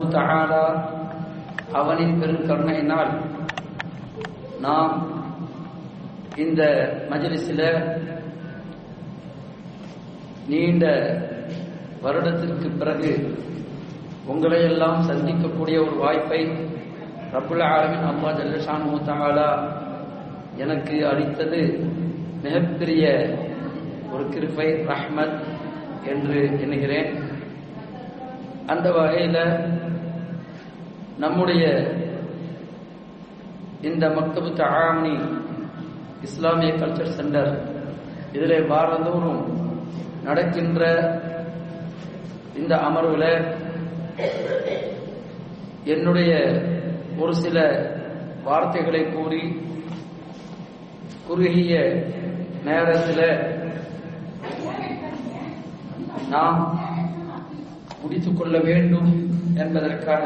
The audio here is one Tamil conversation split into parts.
தஆலா அவனின் பெருங்கருணையினால் நாம் இந்த மஜலிசில நீண்ட வருடத்திற்கு பிறகு உங்களை எல்லாம் சந்திக்கக்கூடிய ஒரு வாய்ப்பை ரபுல் ஆலமின் அம்மா ஜல்லஷானு தஆலா எனக்கு அளித்தது மிகப்பெரிய ஒரு கிருபை ரஹ்மத் என்று எண்ணுகிறேன். அந்த வகையில் நம்முடைய இந்த மக்தபு தாமணி இஸ்லாமிய கல்ச்சர் சென்டர் இதில் வாரந்தோறும் நடக்கின்ற இந்த அமர்வில் என்னுடைய ஒரு சில வார்த்தைகளை கூறி குறுகிய நேரத்தில் நாம் முடித்துக் கொள்ள வேண்டும் என்பதற்காக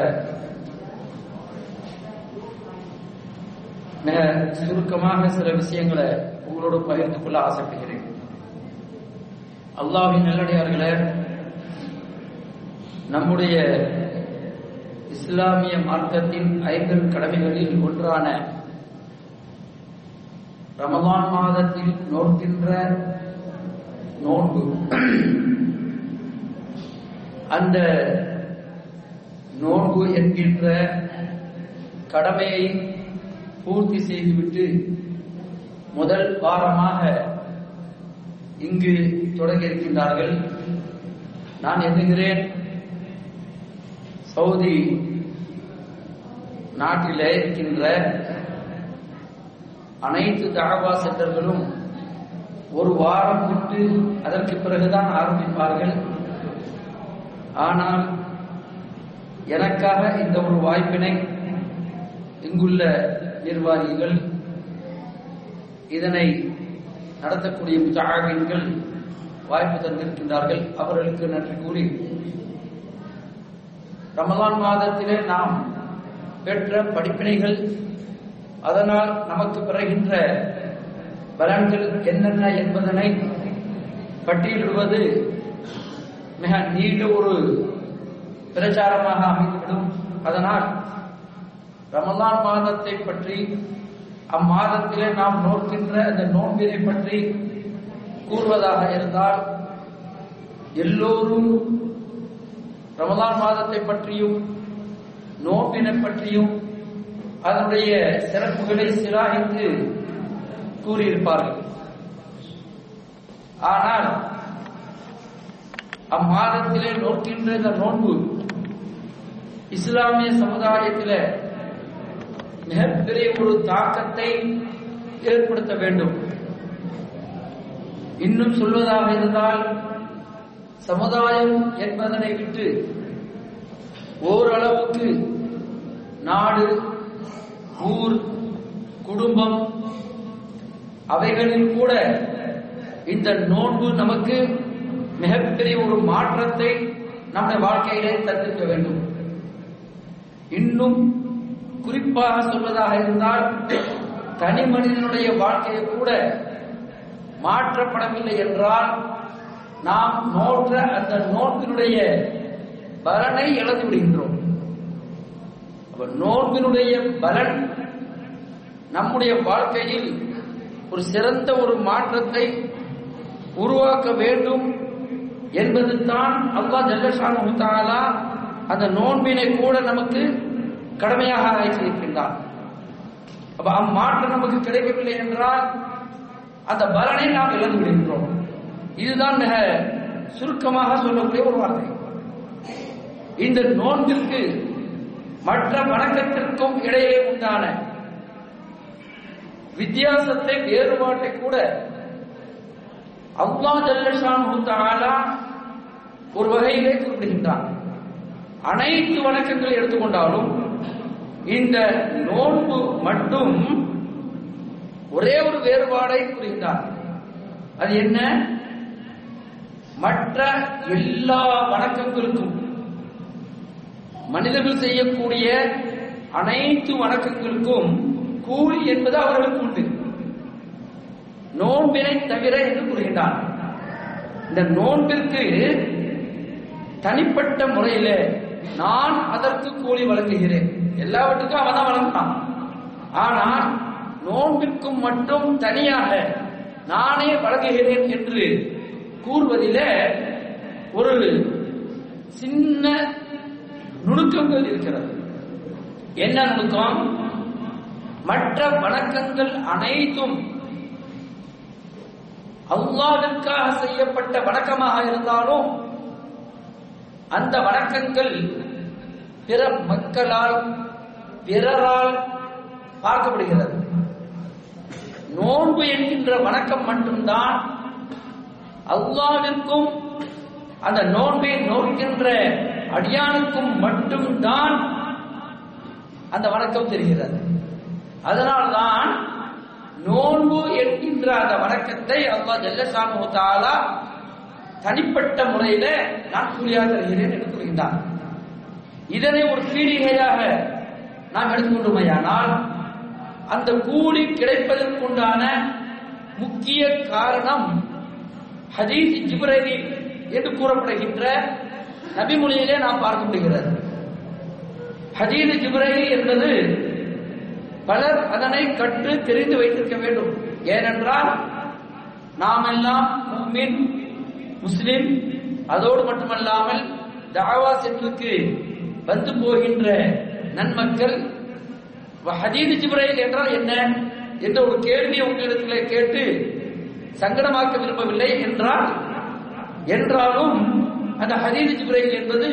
மிக சுருக்கமாக சில விஷயங்களை உங்களோடு பகிர்ந்து கொள்ள ஆசைப்படுகிறேன். அல்லாஹின் நல்லடியார்களே நம்முடைய இஸ்லாமிய மார்க்கத்தின் ஐம்பெரும் கடமைகளில் ஒன்றான ரமலான் மாதத்தில் நோக்கின்ற நோன்பு அந்த நோன்பு என்கின்ற கடமையை பூர்த்தி செய்துவிட்டு முதல் வாரமாக இங்கு தொடங்கி இருக்கின்றார்கள். நான் எண்ணுகிறேன் சவுதி நாட்டில் இருக்கின்ற அனைத்து தகவா சென்டர்களும் ஒரு வாரம் விட்டு அதற்கு பிறகுதான் ஆரம்பிப்பார்கள். ஆனால் எனக்காக இந்த ஒரு வாய்ப்பினை இங்குள்ள நிர்வாகிகள் இதனை நடத்தக்கூடிய முத்தாவின்கள் வாய்ப்பு தந்திருக்கின்றார்கள். அவர்களுக்கு நன்றி கூறி ரமலான் மாதத்திலே நாம் பெற்ற படிப்பினைகள் அதனால் நமக்கு பெறுகின்ற பலன்கள் என்னென்ன என்பதனை பட்டியலிடுவது மிக நீண்ட ஒரு பிரச்சாரமாக அமைந்துவிடும். அதனால் ரமலான் மாதத்தை பற்றி அம்மாதத்திலே நாம் நோக்கின்ற அந்த நோன்பினை பற்றி கூறுவதாக இருந்தால் எல்லோரும் ரமலான் மாதத்தை பற்றியும் நோம்பினை பற்றியும் அதனுடைய சிறப்புகளை சிராகித்து கூறியிருப்பார்கள். ஆனால் அம்மாதத்திலே நோக்கின்ற இந்த நோன்பு இஸ்லாமிய சமுதாயத்தில் மிகப்பெரிய ஒரு தாக்கத்தை ஏற்படுத்த வேண்டும். இன்னும் சொல்வதாக இருந்தால் சமுதாயம் என்பதனை விட்டு ஓரளவுக்கு நாடு ஊர் குடும்பம் அவைகளில் கூட இந்த நோன்பு நமக்கு மிகப்பெரிய ஒரு மாற்றத்தை நம்முடைய வாழ்க்கையிலே தந்திருக்க வேண்டும். இன்னும் குறிப்பாக சொல்வதாக இருந்தால் தனி மனிதனுடைய வாழ்க்கையை கூட மாற்றப்படவில்லை என்றால் நாம் நோற்ற அந்த நோன்பினுடைய பலனை இழந்து விடுகின்றோம் நோன்பினுடைய பலன் நம்முடைய வாழ்க்கையில் ஒரு சிறந்த ஒரு மாற்றத்தை உருவாக்க வேண்டும் என்பது தான் அல்லா ஜல்லஷானு தாலா அந்த நோன்பினை கூட நமக்கு கடமையாக ஆக்கியிருக்கின்றான் அப்ப அம்மாற்றம் நமக்கு கிடைக்கவில்லை என்றால் அந்த பலனை நாம் இழந்து விடுகின்றோம் இதுதான் மிக சுருக்கமாக சொல்லக்கூடிய ஒரு வார்த்தை. இந்த நோன்பிற்கு மற்ற வணக்கத்திற்கும் இடையே உண்டான வித்தியாசத்தை வேறுபாட்டை கூட அவ்வா ஜல்லஷான் தாலா ஒரு வகையிலே குறிப்பிடுகின்றான் அனைத்து வணக்கங்களை எடுத்துக்கொண்டாலும் இந்த நோன்பு மட்டும் ஒரே ஒரு வேறுபாடை புரிந்தார் அது என்ன? மற்ற எல்லா வணக்கங்களுக்கும் மனிதர்கள் செய்யக்கூடிய அனைத்து வணக்கங்களுக்கும் கூலி என்பது அவர்களுக்கு உண்டு. நோன்பினை தவிர என்று கூறுகின்றார். இந்த நோன்பிற்கு தனிப்பட்ட முறையில் நான் அதற்கு கூலி வழங்குகிறேன். எல்லாவற்றுக்கும் அவன் தான் வளர்ந்தான். ஆனால் நோன்பிற்கும் மட்டும் தனியாக நானே வழங்குகிறேன் என்று கூறுவதில ஒரு சின்ன நுணுக்கங்கள் இருக்கிறது. என்ன நுணுக்கம்? மற்ற வணக்கங்கள் அனைத்தும் அல்லாவிற்காக செய்யப்பட்ட வணக்கமாக இருந்தாலும் அந்த வணக்கங்கள் பிற மக்களால் பிறரால் பார்க்கப்படுகிறது. நோன்பு என்கின்ற வணக்கம் மட்டும்தான் அல்லாவிற்கும் அந்த நோன்பை நோக்கின்ற அடியானுக்கும் மட்டும்தான் அந்த வணக்கம் தெரிகிறது. அதனால்தான் நோன்பு என்கின்ற அந்த வணக்கத்தை அல்லா ஜல்லசானு தாலா தனிப்பட்ட முறையில நான் கூறியாக தருகிறேன் என்று கூறுகின்றான். இதனை ஒரு பீடிகையாக நாம் எடுத்துக்கொண்டுமையானால் அந்த கூலி கிடைப்பதற்குண்டான முக்கிய காரணம் ஹதீஸ் ஜிப்ரேலி என்று கூறப்படுகின்ற நபிமொழியிலே நாம் பார்க்க முடிகிறது ஹதீஸ் ஜிப்ரேலி என்பது பலர் அதனை கற்று தெரிந்து வைத்திருக்க வேண்டும். ஏனென்றால் நாம் எல்லாம் முஃமின் முஸ்லிம் அதோடு மட்டுமல்லாமல் தாவா சென்றுக்கு வந்து போகின்ற நன்மக்கள். ஹதீது ஜிப்ரைல் என்றால் என்ன? என்ற ஒரு கேள்வி உங்களிடத்தில் கேட்டு சங்கடமாக்க விரும்பவில்லை என்றால் என்றாலும் அந்த ஹதீது ஜிப்ரைல் என்பது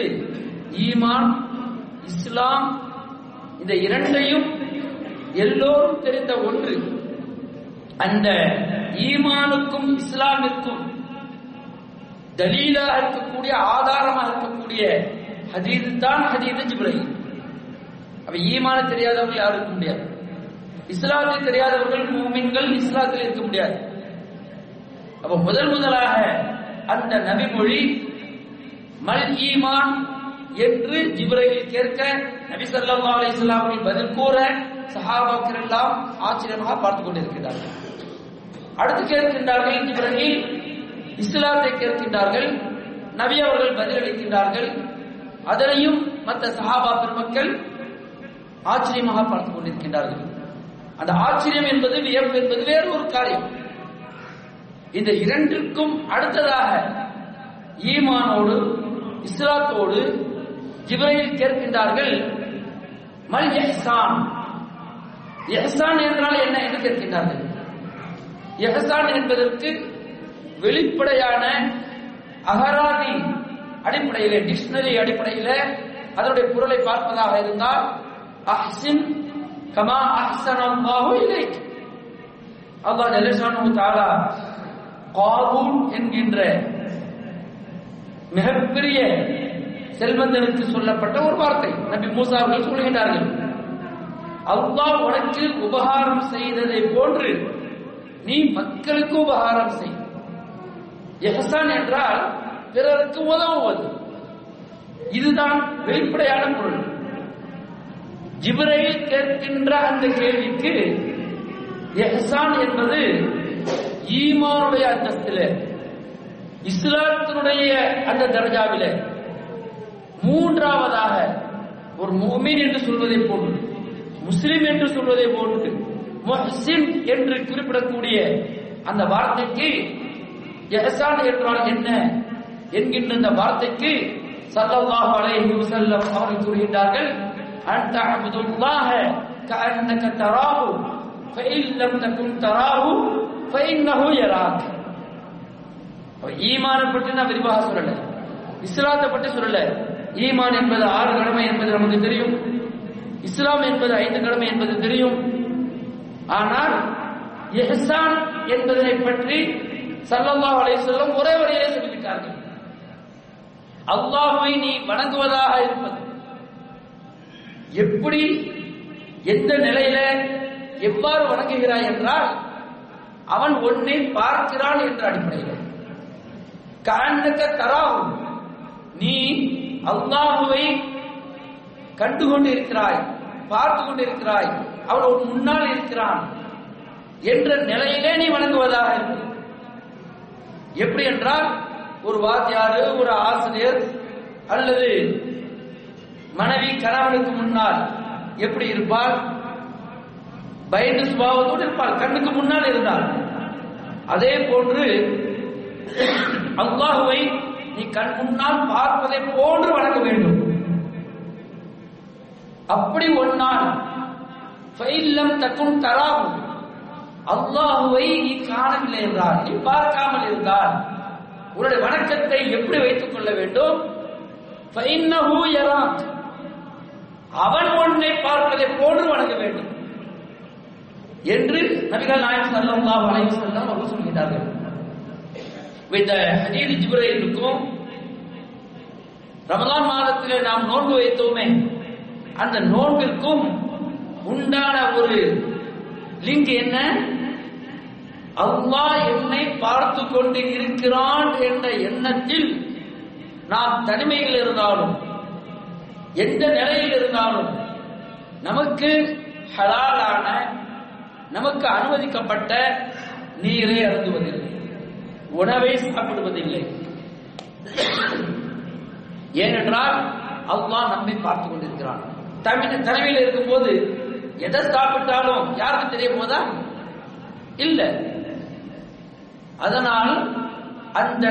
ஈமான் இஸ்லாம் இந்த இரண்டையும் எல்லோரும் தெரிந்த ஒன்று. அந்த ஈமானுக்கும் இஸ்லாமிற்கும் தலீலாக இருக்கக்கூடிய ஆதாரமாக இருக்கக்கூடிய ஹதீது தான் ஹதீது ஜிப்ரைல். அப்ப ஈமான தெரியாதவர்கள் யாரும் இருக்க முடியாது. இஸ்லாத்தை தெரியாதவர்கள் மூமின்கள் இஸ்லாத்தில் இருக்க முடியாது. அப்ப முதல் முதலாக அந்த நபிமொழி மல் ஈமான் என்று ஜிப்ரையில் கேட்க நபி சல்லா அலி வஸல்லம் பதில் கூற சஹாபாக்கள் எல்லாம் ஆச்சரியமாக பார்த்துக் கொண்டிருக்கிறார்கள். அடுத்து கேட்கின்றார்கள் ஜிப்ரையில் இஸ்லாத்தை கேட்கின்றார்கள் நபி அவர்கள் பதிலளிக்கின்றார்கள் அதனையும் மற்ற சஹாபா பெருமக்கள் ஆச்சரியமாக பார்த்துக் கொண்டிருக்கின்றார்கள். அந்த ஆச்சரியம் என்பது வியப்பு என்பது வேறு ஒரு காரியம். இந்த இரண்டிற்கும் அடுத்ததாக ஈமானோடு இஸ்லாத்தோடு ஜிப்ரையில் கேட்கின்றார்கள் மல் எஹ்சான்? எஹ்சான் என்றால் என்ன என்று கேட்கின்றார்கள். எஹ்சான் என்பதற்கு வெளிப்படையான அகராதி அடிப்படையில டிக்ஷனரி அடிப்படையில அதனுடைய குரலை பார்ப்பதாக இருந்தால் அஹ்சின் கமா அஹ்சன் அல்லாஹு இலைக் அல்லாஹ் ஜல்லஷானு தாலா காபூல் என்கின்ற மிகப்பெரிய செல்வந்தனுக்கு சொல்லப்பட்ட ஒரு வார்த்தை நபி மூசா அவர்கள் சொல்கின்றார்கள் அல்லாஹ் உனக்கு உபகாரம் செய்ததை போன்று நீ மக்களுக்கு உபகாரம் செய் எஹசான் என்றால் பிறருக்கு உதவுவது இதுதான் வெளிப்படையான பொருள். ஜிப்ரையில் கேட்கின்ற அந்த கேள்விக்கு எஹசான் என்பது ஈமானுடைய அந்தஸ்திலே இஸ்லாத்தினுடைய அந்த தர்ஜாவிலே மூன்றாவதாக ஒரு முகமீன் என்று சொல்வதை போன்று முஸ்லிம் என்று சொல்வதை போன்று முஹ்சின் என்று குறிப்பிடக்கூடிய அந்த வார்த்தைக்கு எஹசான் என்றால் என்ன என்கின்ற இந்த வார்த்தைக்கு ஸல்லல்லாஹு அலைஹி வஸல்லம் அவர்கள் கூறுகின்றார்கள். أن تعبد الله كأنك تراه فإن لم تكن تراه فإنه يراك. ஈமான பற்றி நான் விரிவாக சொல்லல இஸ்லாத்தை பற்றி சொல்லல ஈமான் என்பது ஆறு கடமை என்பது நமக்கு தெரியும். இஸ்லாம் என்பது ஐந்து கடமை என்பது தெரியும். ஆனால் எஹ்சான் என்பதனை பற்றி சல்லல்லா அலைஹி வஸல்லம் ஒரே வரையிலே சொல்லிவிட்டார்கள். அல்லாஹுவை நீ வணங்குவதாக இருப்பது. எப்படி எந்த நிலையில எவ்வாறு வணங்குகிறாய் என்றால் அவன் ஒன்றை பார்க்கிறான் என்ற அடிப்படையில். காண்டக்க தராவும் நீ அல்லாஹுவை கண்டு இருக்கிறாய் பார்த்து கொண்டிருக்கிறாய் அவன் ஒரு முன்னால் இருக்கிறான் என்ற நிலையிலே நீ வணங்குவதாக இருக்கு. எப்படி என்றால் ஒரு வாத்தியாரு ஒரு ஆசிரியர் அல்லது மனைவி கணவனுக்கு முன்னால் எப்படி இருப்பாள்? பயந்து சுபாவத்தோடு இருப்பாள். கண்ணுக்கு முன்னால் இருந்தாள். அதே போன்று அல்லாஹுவை நீ கண் முன்னால் பார்ப்பதை போன்று வணங்க வேண்டும். அப்படி ஒன்னால் ஃபைல்லம் தக்கும் தராகும் அல்லாஹுவை நீ காணவில்லை என்றால் நீ பார்க்காமல் இருந்தால் உன்னுடைய வணக்கத்தை எப்படி வைத்துக் கொள்ள வேண்டும்? ஃபைன்னஹு யராக். அவன் உன்னை பார்ப்பதை போன்று வணங்க வேண்டும். என்று நபிகள் நாயகம் ஸல்லல்லாஹு அலைஹி வஸல்லம் அவர்கள் சொல்கிறார்கள் இந்த ஹதீஸ் ஜிப்ரைலுக்கும் ரமலான் மாதத்திலே நாம் நோன்பு வைத்தோமே அந்த நோன்பிற்கும் உண்டான ஒரு லிங்க் என்ன? அல்லாஹ் என்னை பார்த்து கொண்டு இருக்கிறான் என்ற எண்ணத்தில் நாம் தனிமையில் இருந்தாலும் எந்த நிலையில் இருந்தாலும் நமக்கு ஹலாலான நமக்கு அனுமதிக்கப்பட்ட நீரை அருந்துவதில்லை. உணவை சாப்பிடுவதில்லை. ஏனென்றால் அல்லாஹ் நம்மை பார்த்து கொண்டிருக்கிறான். தமிழ் இருக்கும் போது எதை சாப்பிட்டாலும் யாருக்கு தெரிய போதா இல்ல. அதனால் அந்த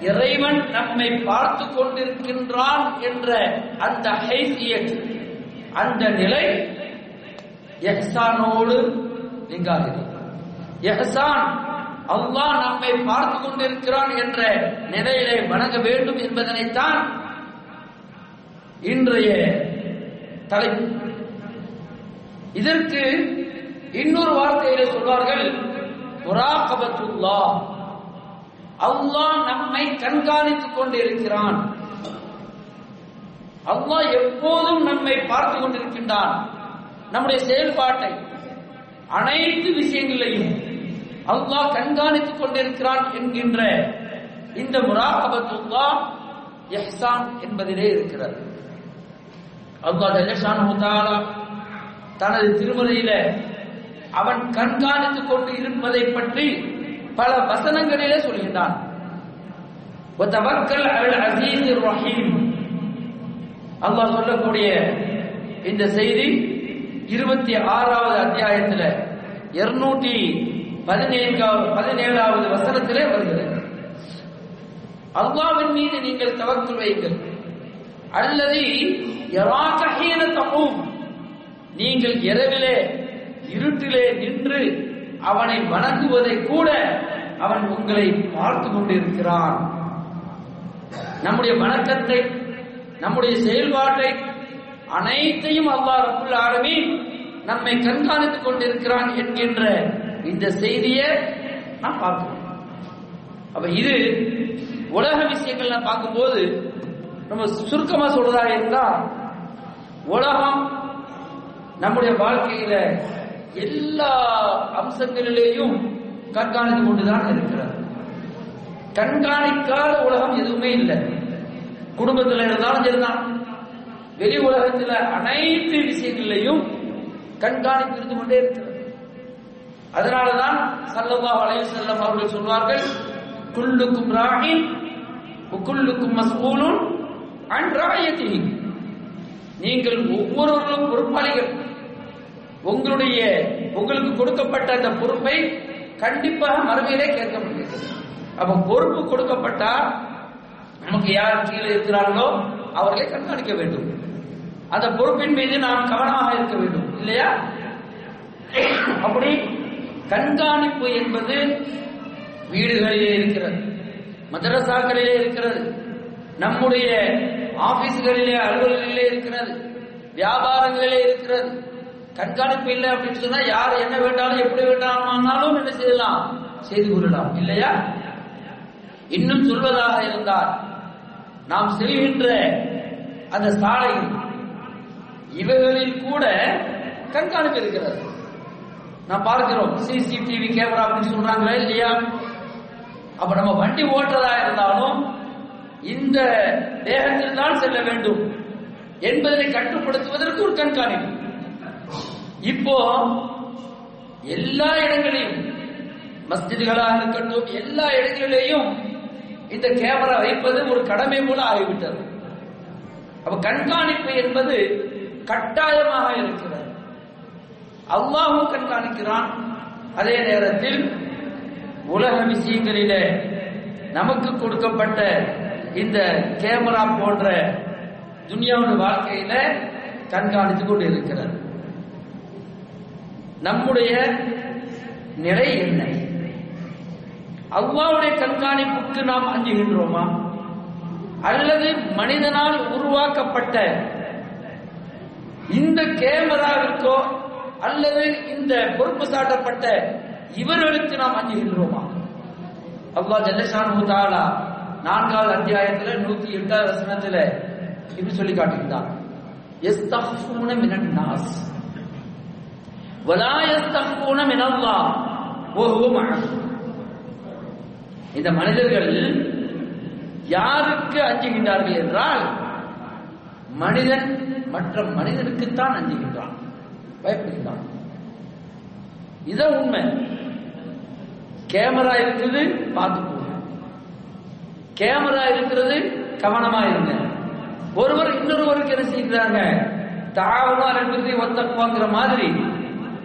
இறைவன் நம்மை பார்த்து கொண்டிருக்கின்றான் என்ற அந்த ஹைசியத் அந்த நிலை எஹ்சானோடு நீங்காது எஹ்சான் அல்லாஹ் நம்மை பார்த்து கொண்டிருக்கிறான் என்ற நிலையிலே வணங்க வேண்டும் என்பதனைத்தான் இன்றைய தலைப்பு. இதற்கு இன்னொரு வார்த்தையிலே சொல்வார்கள் முராகபத்துல்லா அல்லாஹ் நம்மை கண்காணித்துக் கொண்டிருக்கிறான். அல்லாஹ் எப்போதும் நம்மை பார்த்து கொண்டிருக்கின்றான். நம்முடைய செயல்பாட்டை அனைத்து விஷயங்களையும் அல்லாஹ் கண்காணித்துக் கொண்டிருக்கிறான் என்கின்ற இந்த முராகபத்துல்லா எஹ்சான் என்பதிலே இருக்கிறது. அல்லாஹ் ஜல்லஷானு தஆலா தனது திருமறையில அவன் கண்காணித்துக் கொண்டு இருப்பதை பற்றி பல வசனங்களிலே சொல்கின்றான் அல்லாஹ் சொல்லக்கூடிய இந்த செய்தி இருபத்தி ஆறாவது அத்தியாயத்தில் இருநூற்றி பதினேழு பதினேழாவது வசனத்திலே வருகிறது. அல்லாவின் மீது நீங்கள் தவக்குள் வைங்கள் அல்லது எராக்கஹீன தப்பும் நீங்கள் இரவிலே இருட்டிலே நின்று அவனை வணங்குவதை கூட அவன் உங்களை பார்த்து கொண்டிருக்கிறான். நம்முடைய வணக்கத்தை நம்முடைய செயல்பாட்டை அனைத்தையும் அல்லாஹ் ரப்புல் ஆலமீன் நம்மை கண்காணித்துக் கொண்டிருக்கிறான் என்கின்ற இந்த செய்தியை நாம் பார்க்கிறோம். அப்ப இது உலக விஷயங்கள்ல பார்க்கும்போது நம்ம சுருக்கமா சொல்றதா இருந்தா உலகம் நம்முடைய வாழ்க்கையில எல்லா அம்சங்களிலேயும் கண்காணித்து கொண்டுதான் இருக்கிறது கண்காணிக்காத உலகம் எதுவுமே இல்லை. குடும்பத்தில் இருந்தாலும் சரிதான். வெளி உலகத்தில் அனைத்து விஷயங்களிலையும் கண்காணிப்பு இருந்து கொண்டே இருக்கிறது அதனாலதான் சல்லல்லாஹு வளைவு செல்லம் அவர்கள் சொல்வார்கள் குல்லுக்கும் ராஹின் குல்லுக்கும் மஸ்கூலும் அன் ராயத்திஹி. நீங்கள் ஒவ்வொருவர்களும் பொறுப்பாளிகள். உங்களுடைய உங்களுக்கு கொடுக்கப்பட்ட அந்த பொறுப்பை கண்டிப்பாக மறுமையிலே கேட்க முடியாது அப்ப பொறுப்பு கொடுக்கப்பட்டா நமக்கு யார் கீழே இருக்கிறார்களோ அவர்களை கண்காணிக்க வேண்டும். அந்த பொறுப்பின் மீது நாம் கவனமாக இருக்க வேண்டும் இல்லையா? அப்படி கண்காணிப்பு என்பது வீடுகளிலே இருக்கிறது மதரசாக்களிலே இருக்கிறது நம்முடைய ஆபீஸ்களிலே அலுவலகளிலே இருக்கிறது வியாபாரங்களிலே இருக்கிறது. கண்காணிப்பு இல்லை அப்படின்னு சொன்னா யார் என்ன வேண்டாலும் எப்படி வேண்டாமானாலும் என்ன செய்யலாம்? செய்து கொள்ளலாம். இல்லையா? இன்னும் சொல்வதாக இருந்தால் நாம் செல்கின்ற அந்த சாலை இவைகளில் கூட கண்காணிப்பு இருக்கிறது. நான் பார்க்கிறோம் சிசிடிவி கேமரா அப்படின்னு சொல்றாங்களா இல்லையா? அப்ப நம்ம வண்டி ஓட்டுறதா இருந்தாலும் இந்த தேகத்தில் தான் செல்ல வேண்டும் என்பதனை கட்டுப்படுத்துவதற்கு ஒரு கண்காணிப்பு. இப்போ எல்லா இடங்களிலும் மஸ்ஜிதுகளாக இருக்கட்டும் எல்லா இடங்களிலேயும் இந்த கேமரா வைப்பது ஒரு கடமை போல ஆகிவிட்டது. அப்ப கண்காணிப்பு என்பது கட்டாயமாக இருக்கிறது. அல்லாஹும் கண்காணிக்கிறான். அதே நேரத்தில் உலக விஷயங்களில நமக்கு கொடுக்கப்பட்ட இந்த கேமரா போன்ற துனியாவின் வாழ்க்கையில கண்காணித்துக் கொண்டு இருக்கிறார் நம்முடைய நிலை என்ன? அவ்வாவுடைய கண்காணிப்புக்கு நாம் அஞ்சுகின்றோமா? அல்லது மனிதனால் உருவாக்கப்பட்ட இந்த கேமராவிற்கோ அல்லது இந்த பொறுப்பு சாட்டப்பட்ட இவர்களுக்கு நாம் அஞ்சுகின்றோமா? அவ்வா ஜல்லசான் தாலா நான்காவது அத்தியாயத்தில் நூத்தி எட்டாவது வசனத்துல இப்படி சொல்லி காட்டுகிறார் எஸ் தஃபூன மினட் நாஸ். ولا يستخفون من الله وهو معهم இந்த மனிதர்கள் யாருக்கு அஞ்சுகின்றார்கள் என்றால் மனிதன் மற்ற மனிதனுக்குத்தான் அஞ்சுகின்றான் பயப்படுகின்றான் இதான் உண்மை கேமரா இருக்குது பார்த்து போங்க கேமரா இருக்கிறது கவனமா இருங்க ஒருவர் இன்னொருவருக்கு என்ன செய்கிறாங்க தாவனா ரெண்டு ஒத்தக்குவாங்கிற மாதிரி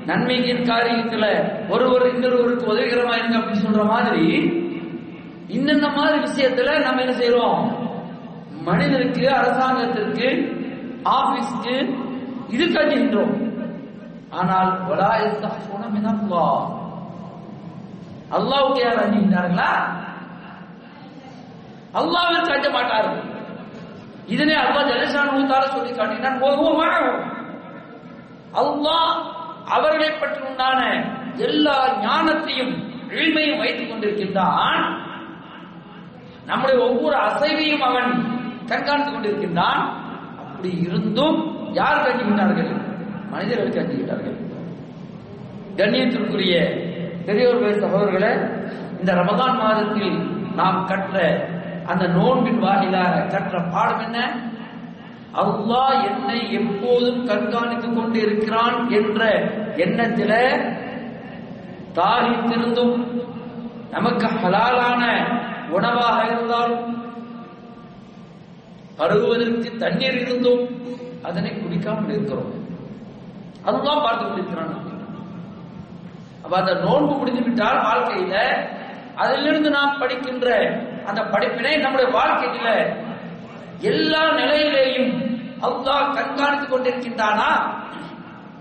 நன்மையின் காரியத்துல ஒருவர் இன்னொருவருக்கு உதவிகரமா இருங்க அப்படின்னு சொல்ற மாதிரி இன்னென்ன மாதிரி விஷயத்துல நம்ம என்ன செய்யறோம் மனிதருக்கு அரசாங்கத்திற்கு ஆபீஸ்க்கு இது கட்டுகின்றோம். ஆனால் வலாயத்தா அல்லாவுக்கு யார் அஞ்சுகின்றார்களா அல்லாவிற்கு அஞ்ச மாட்டார்கள் இதனை அல்லாஹ் ஜலசானுத்தால சொல்லி காட்டினான். அல்லாஹ் அவர்களை பற்றி உண்டான எல்லா ஞானத்தையும் எளிமையும் வைத்துக் கொண்டிருக்கின்றான். நம்முடைய ஒவ்வொரு அசைவையும் அவன் கண்காணித்துக் கொண்டிருக்கின்றான். அப்படி இருந்தும் யார் கஞ்சுகின்றார்கள் மனிதர்கள் கஞ்சுகின்றார்கள் கண்ணியத்திற்குரிய பெரியோர் சகோதரர்களே இந்த ரமதான் மாதத்தில் நாம் கற்ற அந்த நோன்பின் வாயிலாக கற்ற பாடம் என்ன? அல்லாஹ் என்னை எப்போதும் கண்காணித்துக் கொண்டு இருக்கிறான் என்ற எண்ணத்தில தாகித்திருந்தும் நமக்கு ஹலாலான உணவாக இருந்தாலும் பருகுவதற்கு தண்ணீர் இருந்தும் அதனை குடிக்காமல் இருக்கிறோம். அதுதான் பார்த்து கொண்டிருக்கிறான். அப்ப அந்த நோன்பு முடிந்து விட்டால் வாழ்க்கையில அதிலிருந்து நாம் படிக்கின்ற அந்த படிப்பினை நம்முடைய வாழ்க்கையில எல்லா நிலையிலேயும் அல்லாஹ் கண்காணித்துக் கொண்டிருக்கின்றானா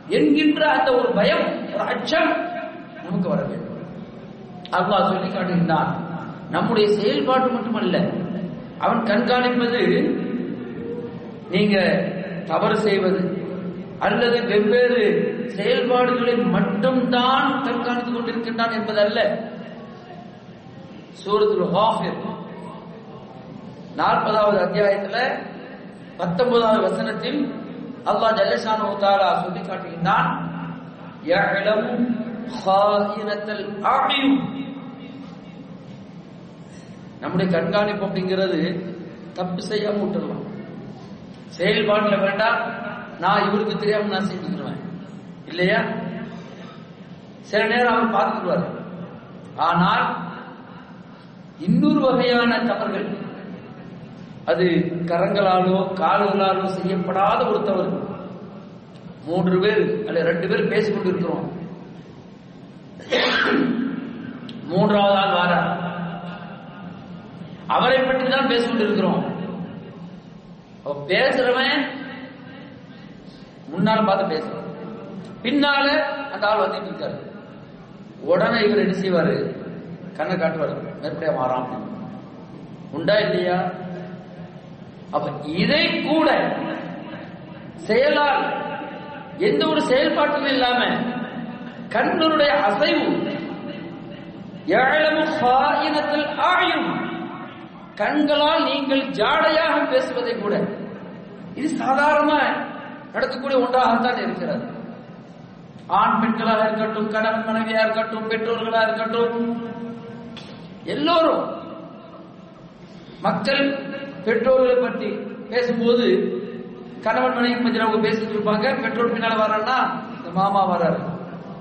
என்கின்ற அந்த ஒரு பயம் ஒரு அச்சம் நமக்கு வர வேண்டும். அல்லாஹ் சொல்லி காட்டுகின்றான் நம்முடைய செயல்பாடு மட்டுமல்ல அவன் கண்காணிப்பது நீங்க தவறு செய்வது அல்லது வெவ்வேறு செயல்பாடுகளை மட்டும்தான் கண்காணித்துக் கொண்டிருக்கின்றான் என்பதல்ல. சூரத்துல் ஹாஃபிர் நாற்பதாவது அத்தியாயத்துல பத்தொன்பதாவது வசனத்தில் அல்லாஹ் ஜல்லஷானு தாலா சொல்லி காட்டுகின்றான் நம்முடைய கண்காணிப்பு அப்படிங்கிறது தப்பு செய்யாம விட்டுடலாம் செயல்பாடுல வேண்டாம் நான் இவருக்கு தெரியாம நான் செஞ்சுக்கிடுவேன். இல்லையா? சில நேரம் அவர் பார்த்துக்குவார் ஆனால் இன்னொரு வகையான தவறுகள் அது கரங்களாலோ கால்களாலோ செய்யப்படாத ஒருத்தவர். மூன்று பேர் அல்ல ரெண்டு பேர் பேசிக்கொண்டு இருக்கிறோம் மூன்றாவது ஆள் வாரார் அவரை பற்றி தான் பேசிக்கொண்டு இருக்கிறோம் பேசுறவன் முன்னால பார்த்து பேசுறான். பின்னால அந்த ஆள் வந்துட்டு இருக்காரு. உடனே இவர் என்ன செய்வாரு? கண்ணை காட்டுவாரு. மேற்படியா மாறாம உண்டா இல்லையா? அப்ப இதை கூட செயலால் எந்த ஒரு செயல்பாட்டும் இல்லாம கண்களுடைய அசைவு ஏழமும் சாயினத்தில் ஆயும். கண்களால் நீங்கள் ஜாடையாக பேசுவதை கூட. இது சாதாரண நடக்கக்கூடிய ஒன்றாகத்தான் இருக்கிறது. ஆண் பெண்களாக இருக்கட்டும் கணவன் மனைவியா இருக்கட்டும் பெற்றோர்களா இருக்கட்டும் எல்லோரும் மக்கள் பெற்றோர்களை பற்றி பேசும்போது கணவன் மனைவி மத்தியில் அவங்க பேசிட்டு இருப்பாங்க. பெற்றோர் பின்னால வர்றான்னா இந்த மாமா வர்றாரு.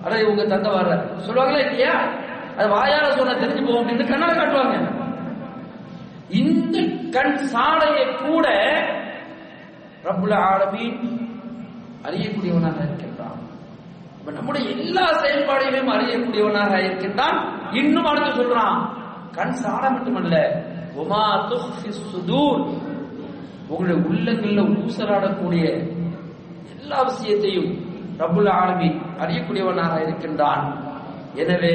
அல்லது இவங்க தந்தை வர்றாரு. சொல்லுவாங்களா இல்லையா? அது வாயால சொன்ன தெரிஞ்சு போவோம் அப்படின்னு கண்ணால காட்டுவாங்க. இந்த கண் சாலையை கூட ரப்புல ஆலமீன் அறியக்கூடியவனாக இருக்கின்றான். இப்ப நம்முடைய எல்லா செயல்பாடுகளையும் அறியக்கூடியவனாக இருக்கின்றான். இன்னும் அடுத்து சொல்றான் கண் சாலை மட்டுமல்ல உமா துஃபி சுதூர் உங்களுடைய உள்ளங்கள்ல ஊசலாடக்கூடிய எல்லா விஷயத்தையும் ரபுல் ஆலமி அறியக்கூடியவனாக இருக்கின்றான். எனவே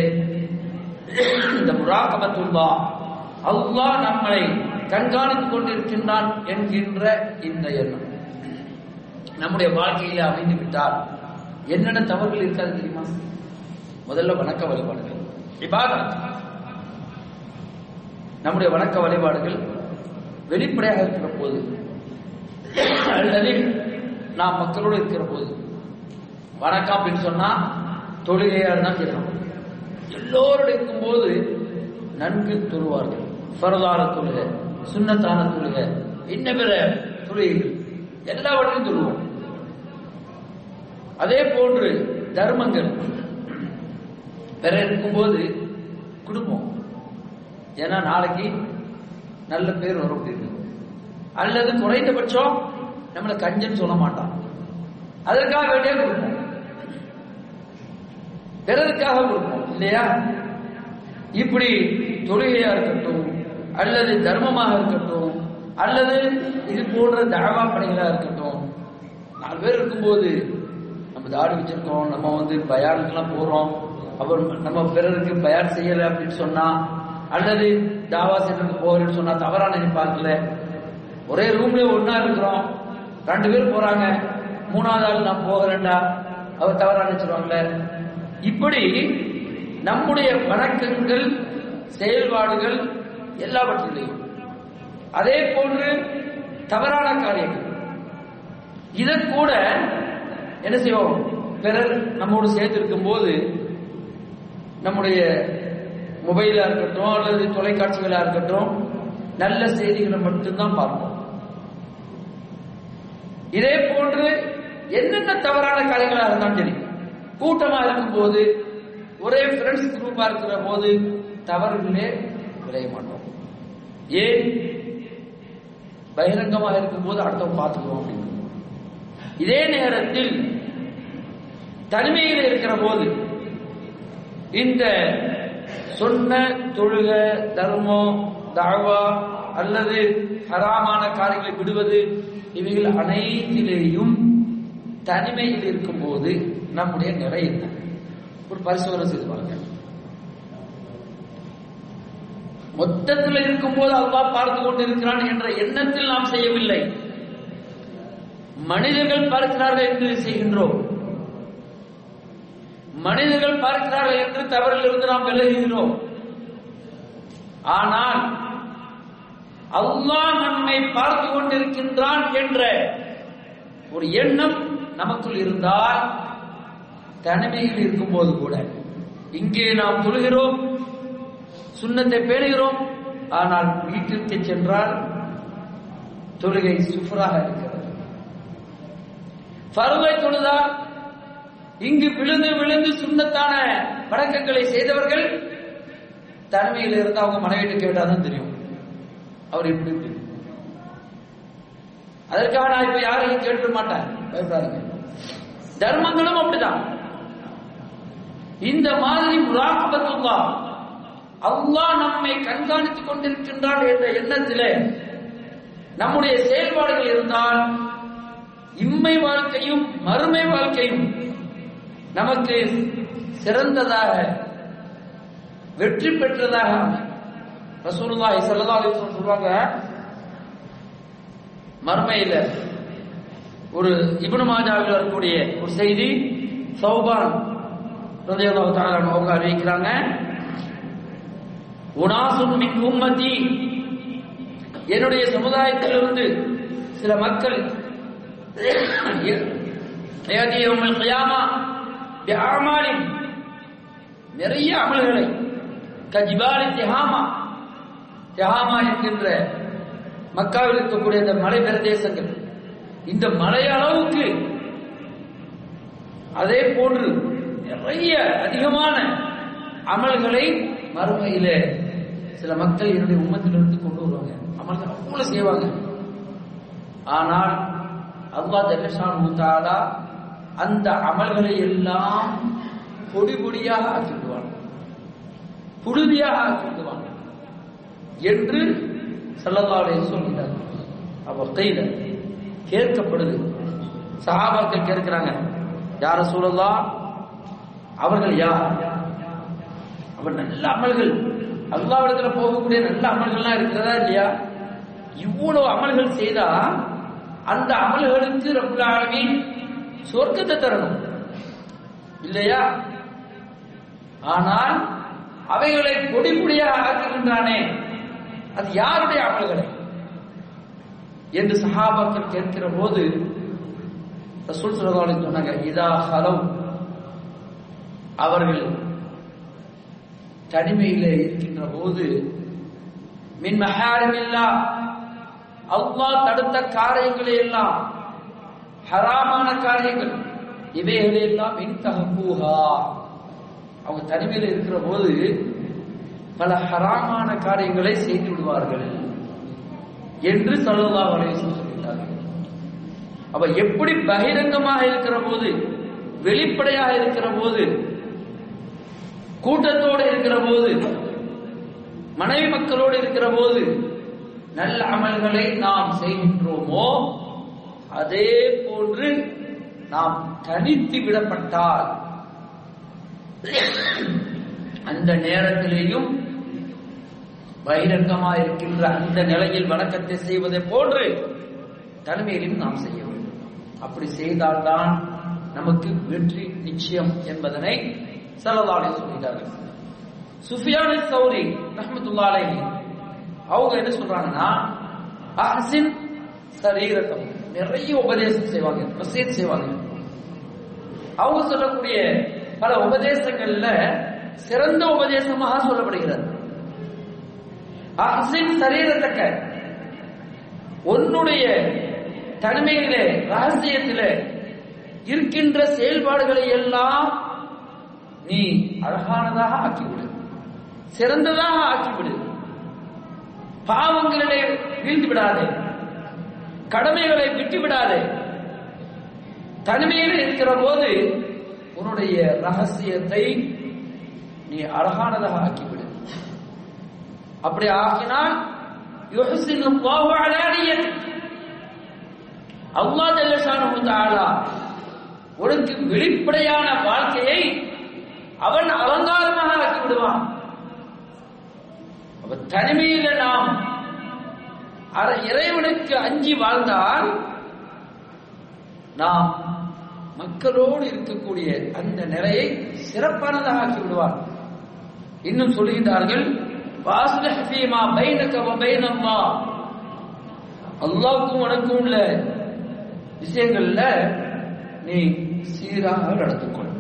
இந்த முராகபத்துல்லா அல்லாஹ் நம்மளை கண்காணித்துக் கொண்டிருக்கின்றான் என்கின்ற இந்த எண்ணம். நம்முடைய வாழ்க்கையில அமைந்து விட்டால் என்னென்ன தவறுகள் இருக்காது தெரியுமா? முதல்ல வணக்க வழிபாடுகள். இபாதத். நம்முடைய வணக்க வழிபாடுகள் வெளிப்படையாக இருக்கிற போது அல்லது நாம் மக்களோடு இருக்கிற போது. வணக்கம் அப்படின்னு சொன்னா தொழுகையா தான் செய்யணும் எல்லோரோடு இருக்கும்போது நன்கு தொழுவார்கள். ஃபரதான தொழுகை சுண்ணத்தான தொழுகை இன்ன பிற தொழுகைகள். எல்லாவற்றையும் தொழுவோம். அதே போன்று தர்மங்கள். பிற இருக்கும்போது குடும்பம். ஏன்னா நாளைக்கு நல்ல பேர் வரும் அப்படின்னு. அல்லது குறைந்தபட்சம் நம்மளை கஞ்சன்னு சொல்ல மாட்டான். அதற்காக வேண்டிய கொடுப்போம். பிறருக்காக கொடுப்போம் இல்லையா? இப்படி தொழுகையா இருக்கட்டும் அல்லது தர்மமாக இருக்கட்டும் அல்லது இது போன்ற தகவா பணிகளா இருக்கட்டும் நாலு பேர் இருக்கும்போது நம்ம தாடி வச்சிருக்கோம் நம்ம வந்து பயானுக்கெல்லாம் போறோம். அப்புறம் நம்ம பிறருக்கு பயார் செய்யலை அப்படின்னு சொன்னா அல்லது தாவா சென்டருக்கு போகிறேன்னு சொன்னா தவறா நினைப்பாங்கல்ல ஒரே ரூம்ல ஒன்னா இருக்கிறோம். ரெண்டு பேர் போறாங்க. மூணாவது ஆள் நான் போகிறேன்டா அவர் தவறா நினைச்சிருவாங்கல்ல இப்படி நம்முடைய வணக்கங்கள் செயல்பாடுகள் எல்லாவற்றிலையும். அதே போன்று தவறான காரியங்கள். இதை கூட என்ன செய்வோம்? பிறர் நம்மோடு சேர்ந்து இருக்கும் போது நம்முடைய மொபைலா இருக்கட்டும் அல்லது தொலைக்காட்சிகளா இருக்கட்டும் நல்ல செய்திகளை மட்டும்தான் பார்ப்போம். இதே போன்று என்னென்ன தவறான காரியங்களா இருந்தாலும் சரி கூட்டமா இருக்கும் போது ஒரே ஃப்ரெண்ட்ஸ் குரூப்பா இருக்கிற போது தவறுகளே விளைய மாட்டோம். ஏன்? பகிரங்கமாக இருக்கும் போது அடுத்தவங்க பார்த்துக்கிறோம் அப்படின்னு. இதே நேரத்தில் தனிமையில் இருக்கிற போது இந்த சொன்ன தொழுக தர்மம் தாவா அல்லது ஹராமான காரியங்களை விடுவது இவைகள் அனைத்திலேயும் தனிமையில் இருக்கும் போது நம்முடைய நிலை என்ன? ஒரு பரிசோதனை செய்து பாருங்க மொத்தத்தில் இருக்கும்போது அல்லாஹ் பார்த்து கொண்டிருக்கிறான் என்ற எண்ணத்தில் நாம் செய்யவில்லை. மனிதர்கள் பார்க்கிறார்கள் என்று செய்கின்றோம். மனிதர்கள் பார்க்கிறார்கள் என்று தவறிலிருந்து நாம் விலகுகிறோம். ஆனால் அல்லாஹ் நம்மை பார்த்து கொண்டிருக்கின்றான் என்ற ஒரு எண்ணம் நமக்குள் இருந்தால் தனிமையில் இருக்கும்போது கூட. இங்கே நாம் தொழுகிறோம் சுண்ணத்தை பேணுகிறோம் ஆனால் வீட்டிற்கு சென்றால் தொழுகை சுஃபராக இருக்கிறது. பருவை தொழுதால் இங்கு விழுந்து விழுந்து சுண்ணத்தான வணக்கங்களை செய்தவர்கள் தனிமையில் இருந்து அவங்க மனைவிட்டு கேட்டாதான் தெரியும். அவர் இப்படி இப்படி அதற்காக நான் இப்ப யாரையும் கேட்டு மாட்டேன். பயப்படாதீங்க. தர்மங்களும் அப்படிதான். இந்த மாதிரி முராகபத்துல்லா அல்லாஹ் நம்மை கண்காணித்துக் கொண்டிருக்கின்றான் என்ற எண்ணத்திலே நம்முடைய செயல்பாடுகள் இருந்தால் இம்மை வாழ்க்கையும் மறுமை வாழ்க்கையும் நமக்கு சிறந்ததாக வெற்றி பெற்றதாக ரசூலுல்லாஹி ஸல்லல்லாஹு அலைஹி வஸல்லம் சொல்வாங்க மர்மையில ஒரு இப்னு மாஜாவில் வரக்கூடிய ஒரு செய்தி சௌபான் ரலியல்லாஹு தஆலா அவங்க அறிவிக்கிறாங்க உனாசுன் மின் உம்மதி என்னுடைய சமுதாயத்திலிருந்து சில மக்கள் ஏதி யௌமுல் கியாமா பிஆமாலின் நிறைய அமல்களை. கஜிபாலி திஹாமா. திஹாமா என்கின்ற மக்காவில் இருக்கக்கூடிய இந்த மலை பிரதேசங்கள் இந்த மலை அளவுக்கு அதே போன்று நிறைய அதிகமான அமல்களை மறுமையில சில மக்கள் என்னுடைய உம்மத்திலிருந்து கொண்டு வருவாங்க. அமல் அவ்வளவு செய்வாங்க. ஆனால் அல்லாஹ் ஜெகஷான் ஊத்தாலா அந்த அமல்களை எல்லாம் பொடி பொடியாக ஆக்கிவிடுவான். புழுதியாக ஆக்கிவிடுவான். என்று சல்லல்லாஹு சொல்கிறார் அவ கையில கேட்கப்படுது. சஹாபாக்கள் கேட்கிறாங்க யார சூழல்லாம் அவர்கள் யார்? அவர் நல்ல அமல்கள். அல்லாவிடத்துல போகக்கூடிய நல்ல அமல்கள்லாம் இருக்கிறதா இல்லையா? இவ்வளவு அமல்கள் செய்தா அந்த அமல்களுக்கு ரொம்ப சொர்க்கத்தை தரணும். இல்லையா? ஆனால் அவைகளை பொடி பொடியாக ஆக்குகின்றானே. அது யாருடைய அமல்களை? என்று சஹாபாக்கள் கேட்கிற போது ரசூல் சொன்னாங்க இதா ஹலம் அவர்கள் தனிமையில இருக்கின்ற போது மின் மகாரமில்லா அவ்வா தடுத்த காரியங்களை எல்லாம் ஹராமான காரியங்கள். இவைகளை எல்லாம் அவங்க தனிமையில் இருக்கிற போது பல ஹராமான காரியங்களை செய்து விடுவார்கள் என்று சல்லல்லாஹு அலைஹி சொல்கிறார்கள் அவ எப்படி பகிரங்கமாக இருக்கிற போது வெளிப்படையாக இருக்கிற போது கூட்டத்தோடு இருக்கிற போது மனைவி மக்களோடு இருக்கிற போது நல்ல அமல்களை நாம் செய்கின்றோமோ அதே போன்று நாம் தனித்து விடப்பட்டால் அந்த நேரத்திலேயும் பகிரங்கமாக இருக்கின்ற அந்த நிலையில் வணக்கத்தை செய்வதை போன்று தனிமையிலும் நாம் செய்ய வேண்டும். அப்படி செய்தால்தான் நமக்கு வெற்றி நிச்சயம் என்பதனை சல்லல்லாஹு சொல்கிறார்கள் சுஃபியானி சௌரி ரஹமத்துல்லாலே அவங்க என்ன சொல்றாங்கன்னா அஹசின் சரீரகம். நிறைய உபதேசம் செய்வாங்க வசியத் செய்வாங்க. அவங்க சொல்லக்கூடிய பல உபதேசங்கள்ல சிறந்த உபதேசமாக சொல்லப்படுகிறது. அஹ்சின் சரீரத்தக்க உன்னுடைய தனிமையிலே ரகசியத்திலே இருக்கின்ற செயல்பாடுகளை எல்லாம் நீ அழகானதாக ஆக்கிவிடு. சிறந்ததாக ஆக்கிவிடு. பாவங்களிலே வீழ்ந்து விடாதே. கடமைகளை விட்டு விடாதே தனிமையில் இருக்கிற போது உன்னுடைய ரகசியத்தை நீ அழகானதாக ஆக்கிவிடு. அப்படி ஆக்கினால் யுஹ்சினு அல்லாஹு அலானியத் அல்லாஹ் ஜல்லஷானு தஆலா உனக்கு வெளிப்படையான வாழ்க்கையை அவன் அலங்காரமாக ஆக்கி விடுவான் அப்ப தனிமையில நாம் இறைவனுக்கு அஞ்சி வாழ்ந்தால் நாம் மக்களோடு இருக்கக்கூடிய அந்த நிலையை சிறப்பானதாக ஆக்கி விடுவார். இன்னும் சொல்லுகின்றார்கள் அல்லாவுக்கும் உனக்கும் உள்ள விஷயங்கள்ல நீ சீராக நடத்துக்கொள்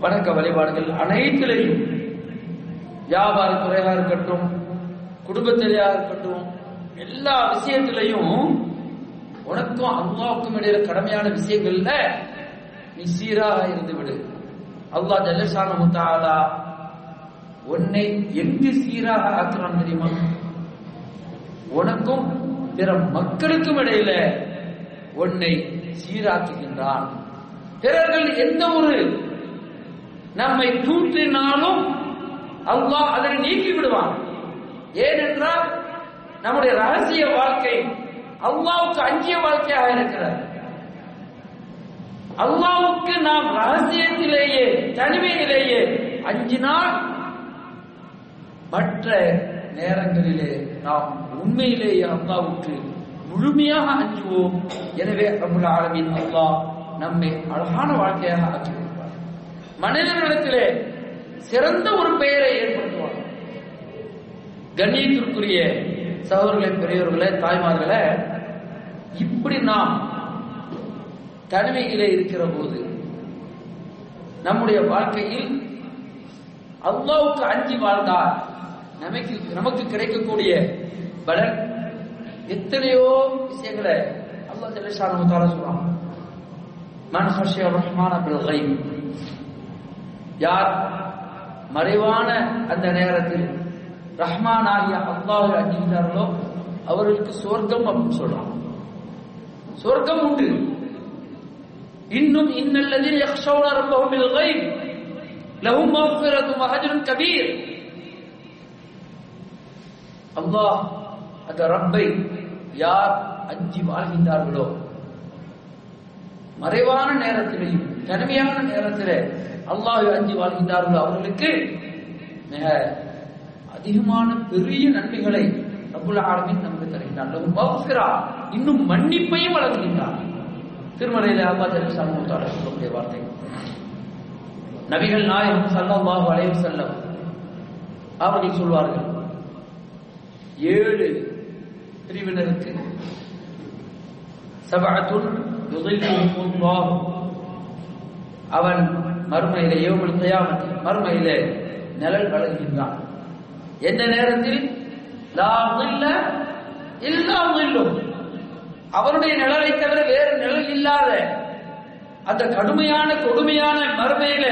வணக்க வழிபாடுகள் அனைத்திலையும் வியாபார துறையாக இருக்கட்டும் குடும்பத்திலையாக இருக்கட்டும் எல்லா விஷயத்திலையும் உனக்கும் அல்லாவுக்கும் இடையில கடமையான விஷயங்கள்ல நீ சீராக இருந்து விடு. அல்லா ஜல்லசான முத்தாலா உன்னை எங்கு சீராக ஆக்குறான் தெரியுமா? உனக்கும் பிற மக்களுக்கும் இடையில உன்னை சீராக்குகின்றான். பிறர்கள் எந்த ஒரு நம்மை தூற்றினாலும் அல்லாஹ் அதனை நீக்கி விடுவான். ஏனென்றால் நம்முடைய ரகசிய வாழ்க்கை அல்லாவுக்கு அஞ்சிய வாழ்க்கையாக இருக்கிறார் அல்லாவுக்கு நாம் ரகசியத்திலேயே தனிமையிலேயே அஞ்சினால் மற்ற நேரங்களிலே நாம் உண்மையிலேயே அல்லாவுக்கு முழுமையாக அஞ்சுவோம். எனவே ரபுல் ஆலமின் அல்லாஹ் நம்மை அழகான வாழ்க்கையாக ஆக்கி மனிதர்களிடத்திலே சிறந்த ஒரு பெயரை ஏற்படுத்துவார். கண்ணியத்திற்குரிய சகோதரர்களே பெரியவர்களே தாய்மார்களே இப்படி நாம் தனிமையிலே இருக்கிற போது நம்முடைய வாழ்க்கையில் அல்லாவுக்கு அஞ்சி வாழ்ந்தால் நமக்கு நமக்கு கிடைக்கக்கூடிய பலன் எத்தனையோ விஷயங்களை அல்லா ஜல்லஷானு தாலா சொல்றான். மன் ஹஷிய ரஹ்மான யார் மறைவான அந்த நேரத்தில் ரஹ்மான் ஆகிய அல்லாஹை அஞ்சுகிறார்களோ அவர்களுக்கு சொர்க்கம் அப்படின்னு சொல்றான் சொர்க்கம் உண்டு இன்னும் இன்னல்லதீன யக்ஷௌன ரப்பஹும் பில் கைப் லஹும் மக்ஃபிரத்தும் வ அஜ்ருன் கபீர் அல்லாஹ் அந்த ரப்பை யார் அஞ்சி வாழ்கின்றார்களோ மறைவான நேரத்திலையும் தனிமையான நேரத்தில் அல்லாஹ் அஞ்சி வாழ்கின்றார்களோ அவர்களுக்கு மிக அதிகமான பெரிய நன்மைகளை ரபுல் ஆலமின் நமக்கு தருகின்றார் இன்னும் மன்னிப்பையும் வழங்குகின்றார். திருமலையில அல்லாஹ் ஜல்ல சொல்லக்கூடிய வார்த்தை. நபிகள் நாயகம் ஸல்லல்லாஹு அலைவு செல்லம் அவர்கள் சொல்வார்கள் ஏழு பிரிவினருக்கு சபஅத்துன் அவன் மறுமையிலே யௌமுல் அவன் மறுமையிலே நிழல் வழங்குகின்றான். எந்த நேரத்தில்? அவருடைய நிழலை தவிர வேறு நிழல் இல்லாத அந்த கடுமையான கொடுமையான மறுமையில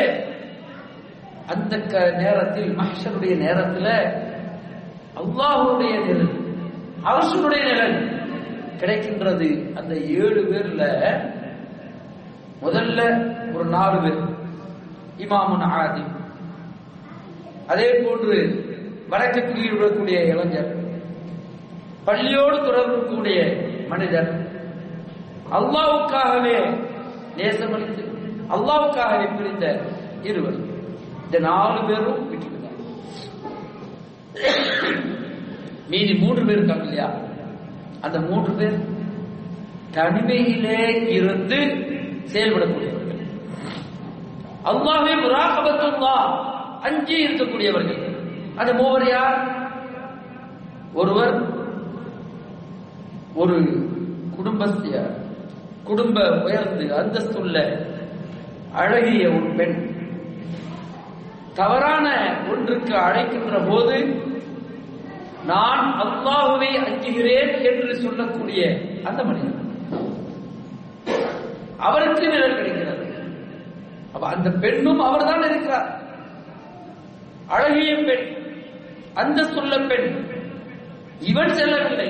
அந்த க- நேரத்தில் மஹ்ஷருடைய நேரத்தில் அவ்வாவுடைய நிழல் அரசனுடைய நிழல் கிடைக்கின்றது. அந்த ஏழு பேர்ல முதல்ல ஒரு நாலு பேர் இமாமுன் ஆதி. அதே போன்று வடக்கு ஈடுபடக்கூடிய இளைஞர் பள்ளியோடு தொடர்பு கூடிய மனிதர் அல்லாவுக்காகவே நேசமளித்து அல்லாவுக்காகவே பிரிந்த இருவர். இந்த நாலு பேரும் விட்டுவிட்டாங்க மீதி மூன்று பேர் இருக்காங்க இல்லையா? அந்த மூன்று பேர் தனிமையிலே இருந்து செயல்படக்கூடியவர்கள். அல்லாஹே முராகபத்துல்லா அஞ்சு இருக்கக்கூடியவர்கள். அது மூவர் யார்? ஒருவர் ஒரு குடும்பஸ்திய குடும்ப உயர்ந்து அந்தஸ்துள்ள அழகிய ஒரு பெண். தவறான ஒன்றுக்கு அழைக்கின்ற போது நான் அல்லாஹுவை அஞ்சுகிறேன் என்று சொல்லக்கூடிய அந்த மனிதன். அவருக்கு நிழல் கிடைக்கிறது. அப்ப அந்த பெண்ணும் அவர்தான் இருக்கிறார். அழகிய பெண். அந்த சொல்ல பெண் இவன் செல்லவில்லை.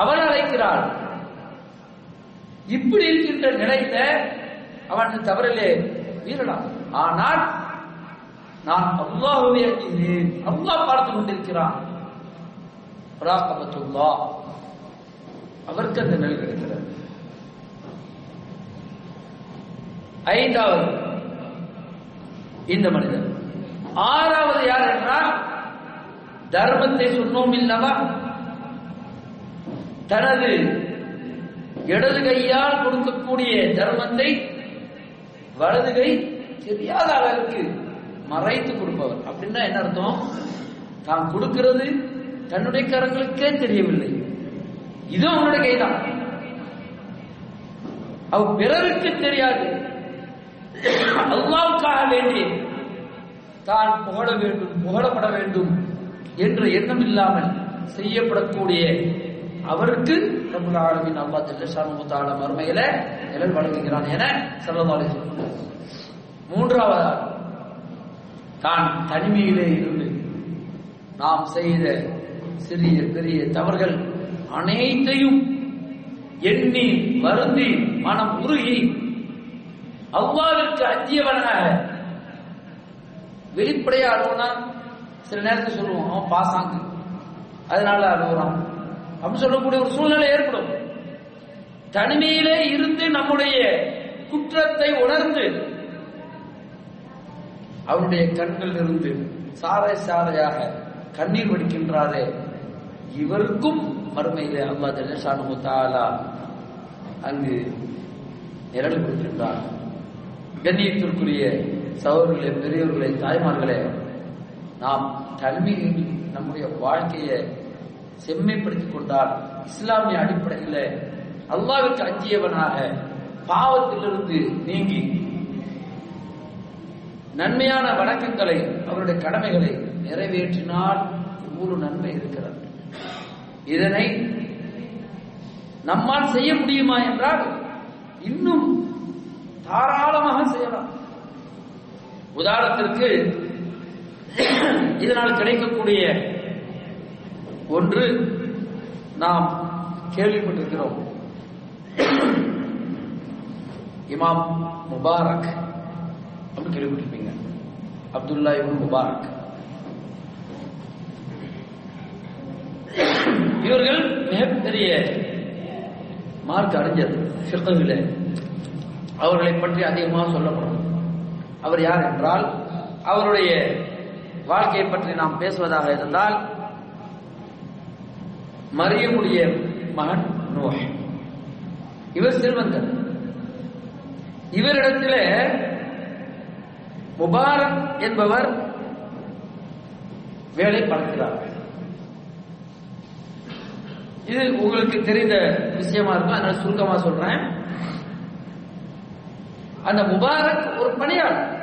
அவள் அழைக்கிறாள். இப்படி இருக்கின்ற நிலையில அவன் தவறிலே வீரலாம் ஆனால் நான் அல்லாஹுவை அஞ்சுகிறேன் அல்லாஹ் பார்த்து கொண்டிருக்கிறான். முராகபத்துல்லாஹ் அவருக்கு அந்த நிலை கிடைக்கிறது ஐந்தாவது இந்த மனிதன். ஆறாவது யார் என்றால் தர்மத்தை சொன்னோம் இல்லவா? தனது இடது கையால் கொடுக்கக்கூடிய தர்மத்தை வலது கை தெரியாத அளவுக்கு மறைத்து கொடுப்பவர். அப்படின்னா என்ன அர்த்தம்? தான் கொடுக்கிறது தன்னுடைய கரங்களுக்கே தெரியவில்லை. இது அவனுடைய கைதான். அவ பிறருக்கு தெரியாது. அல்லாவுக்காக வேண்டி தான் புகழ வேண்டும் புகழப்பட வேண்டும். என்ற எண்ணம் இல்லாமல் செய்யப்படக்கூடிய அவருக்கு ரபுல் ஆலமின் அல்லா ஜல்லஷானு மறுமையில நிழல் வழங்குகிறான் என சொல்லவாறு மூன்றாவதாக தான் தனிமையிலே இருந்து நாம் செய்த சிறிய பெரிய தவறுகள் அனைத்தையும் எண்ணி வருந்தி மனம் உருகி அவ்வாவிற்கு அஞ்சியவனாக வெளிப்படையாக சில நேரத்தில் சொல்லுவோம் அவன் பாசாங்கு அதனால அழுகுறான் அப்படின்னு சொல்லக்கூடிய ஒரு சூழ்நிலை ஏற்படும். தனிமையிலே இருந்து நம்முடைய குற்றத்தை உணர்ந்து அவனுடைய கண்கள் இருந்து சாறை சாறையாக கண்ணீர் வடிக்கின்றாரே இவருக்கும் மறுமையிலே அல்லா ஜல்லஷானு தாலா அங்கு நிரல் கொடுக்கின்றார் கண்ணியத்திற்குரிய சகோதரர்களே பெரியவர்களே தாய்மார்களே நாம் தன்மையின் நம்முடைய வாழ்க்கையை செம்மைப்படுத்திக் கொண்டால் இஸ்லாமிய அடிப்படையில் அல்லாவிற்கு அஞ்சியவனாக பாவத்திலிருந்து நீங்கி நன்மையான வணக்கங்களை அவருடைய கடமைகளை நிறைவேற்றினால் ஒரு நன்மை இருக்கிறது. இதனை நம்மால் செய்ய முடியுமா என்றால் இன்னும் தாராளமாக செய்யலாம். உதாரணத்திற்கு இதனால் கிடைக்கக்கூடிய ஒன்று நாம் கேள்விப்பட்டிருக்கிறோம். இமாம் முபாரக். அப்படின்னு கேள்விப்பட்டிருப்பீங்க. Abdullah ibn Mubarak. இவர்கள் மிகப்பெரிய மார்க் அறிஞர் ஃபிக்ஹிலே அவர்களை பற்றி அதிகமாக சொல்லப்படும். அவர் யார் என்றால் அவருடைய வாழ்க்கையை பற்றி நாம் பேசுவதாக இருந்தால் மரியமுடைய மகன் நோய் இவர் செல்வந்தர் இவரிடத்தில் முபாரக் என்பவர் வேலை பார்க்கிறார். இது உங்களுக்கு தெரிந்த விஷயமா இருக்கும் அதனால சுருக்கமா சொல்றேன். அந்த முபாரக் ஒரு பணியாளர்.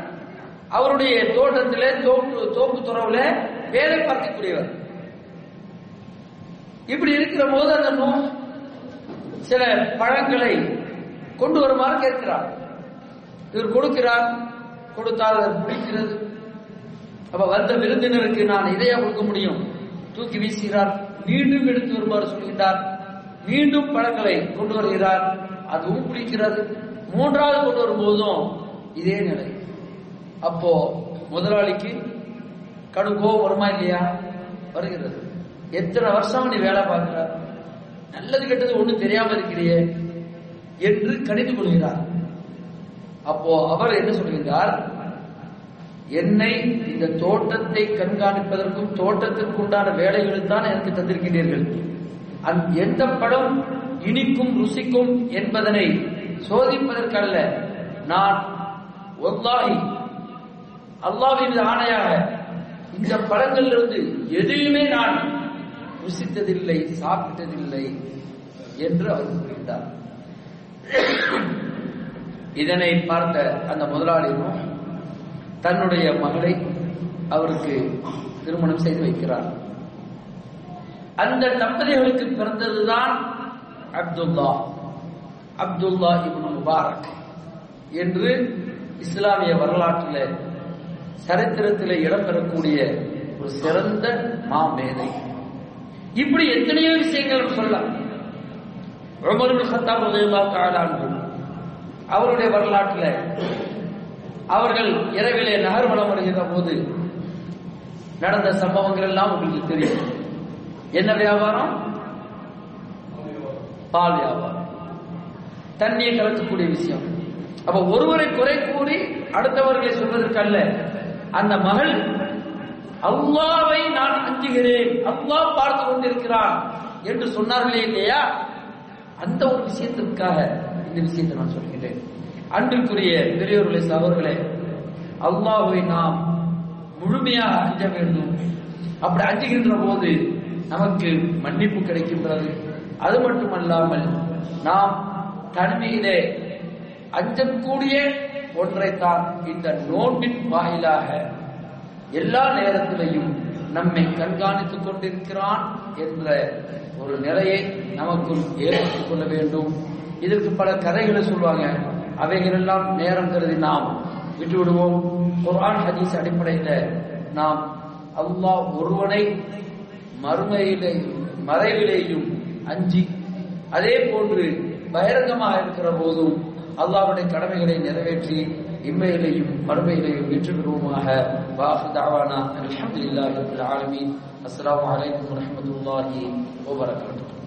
அவருடைய தோட்டத்திலே தோப்பு தோப்பு துறவுல வேலை பார்க்கக்கூடியவர். இப்படி இருக்கிற போது அந்த நோ சில பழங்களை கொண்டு வருமாறு கேட்கிறார். இவர் கொடுக்கிறார் கொடுத்தால் அது பிடிக்கிறது அப்ப வந்த விருந்தினருக்கு நான் இதையா கொடுக்க முடியும். தூக்கி வீசுகிறார் மீண்டும் எடுத்து வருமாறு சொல்கிறார் மீண்டும் பழங்களை கொண்டு வருகிறார். அதுவும் பிடிக்கிறது. மூன்றாவது கொண்டு வரும்போதும் இதே நிலை. அப்போ முதலாளிக்கு கடும் கோபம் வருமா இல்லையா? வருகிறது. எத்தனை வருஷம் நீ வேலை பார்க்கிற? நல்லது கெட்டது ஒன்றும் தெரியாம இருக்கிறியே என்று கணித்துக் கொள்கிறார். அப்போ அவர் என்ன சொல்கிறார் என்னை இந்த தோட்டத்தை கண்காணிப்பதற்கும் தோட்டத்திற்கு உண்டான வேலைகளும் தான் எனக்கு தந்திருக்கிறீர்கள் அந் எந்த படம் இனிக்கும் ருசிக்கும் என்பதனை சோதிப்பதற்கல்ல. நான் ஒல்லாஹி அல்லாவின் ஆணையாக இந்த பழங்களிலிருந்து எதையுமே நான் ருசித்ததில்லை சாப்பிட்டதில்லை என்று அவர் கூறுகின்றார் இதனை பார்த்த அந்த முதலாளியும் தன்னுடைய மகளை அவருக்கு திருமணம் செய்து வைக்கிறார். அந்த தம்பதிகளுக்கு பிறந்ததுதான் அப்துல்லா அப்துல்லா இப்னு முபாரக் என்று இஸ்லாமிய வரலாற்றில் சரித்திரத்தில் இடம்பெறக்கூடிய ஒரு சிறந்த மாமேதை. இப்படி எத்தனையோ விஷயங்கள் சொல்லலாம். உமருல் அவருடைய வரலாற்றில் அவர்கள் இரவிலே நகர்வலம் வருகிற போது நடந்த சம்பவங்கள் எல்லாம் உங்களுக்கு தெரியும். என்ன வியாபாரம்? பால் வியாபாரம். தண்ணியை கலக்கக்கூடிய விஷயம். அப்ப ஒருவரை குறை கூறி அடுத்தவர்களை சொல்வதற்கல்ல. அந்த மகள் அல்லாவை நான் அஞ்சுகிறேன். அல்லாஹ் பார்த்து கொண்டிருக்கிறான். என்று சொன்னார்களே இல்லையா? அந்த ஒரு விஷயத்திற்காக இந்த விஷயத்தை நான் சொல்கிறேன் அன்பிற்குரிய பெரியோர்களே சகோதரர்களே அல்லாஹ்வை நாம் முழுமையாக அஞ்ச வேண்டும். அப்படி அஞ்சுகின்ற போது நமக்கு மன்னிப்பு கிடைக்கின்றது. அது மட்டுமல்லாமல் நாம் தனிமையிலே அஞ்சக்கூடிய ஒன்றைத்தான் இந்த நோன்பின் வாயிலாக எல்லா நேரத்திலையும் நம்மை கண்காணித்துக் கொண்டிருக்கிறான் என்ற ஒரு நிலையை நமக்குள் ஏற்படுத்திக் கொள்ள வேண்டும். இதற்கு பல கதைகளை சொல்லுவாங்க. அவைகளெல்லாம் நேரம் கருதி நாம் விட்டுவிடுவோம். குரான் ஹதீஸ் அடிப்படையில் நாம் அல்லாஹ் ஒருவனை மறுமையிலே மறைவிலேயும் அஞ்சி அதே போன்று பகிரங்கமாக இருக்கிற போதும் அல்லாவுடைய கடமைகளை நிறைவேற்றி இம்மையிலையும் மறுமையிலையும் வெற்றி பெறுவோமாக வாஹு தாவானா அல்ஹம்துலில்லாஹி ரப்பில் ஆலமீன். அஸ்ஸலாமு அலைக்கும் வரஹ்மத்துல்லாஹி வபரகாத்துஹு.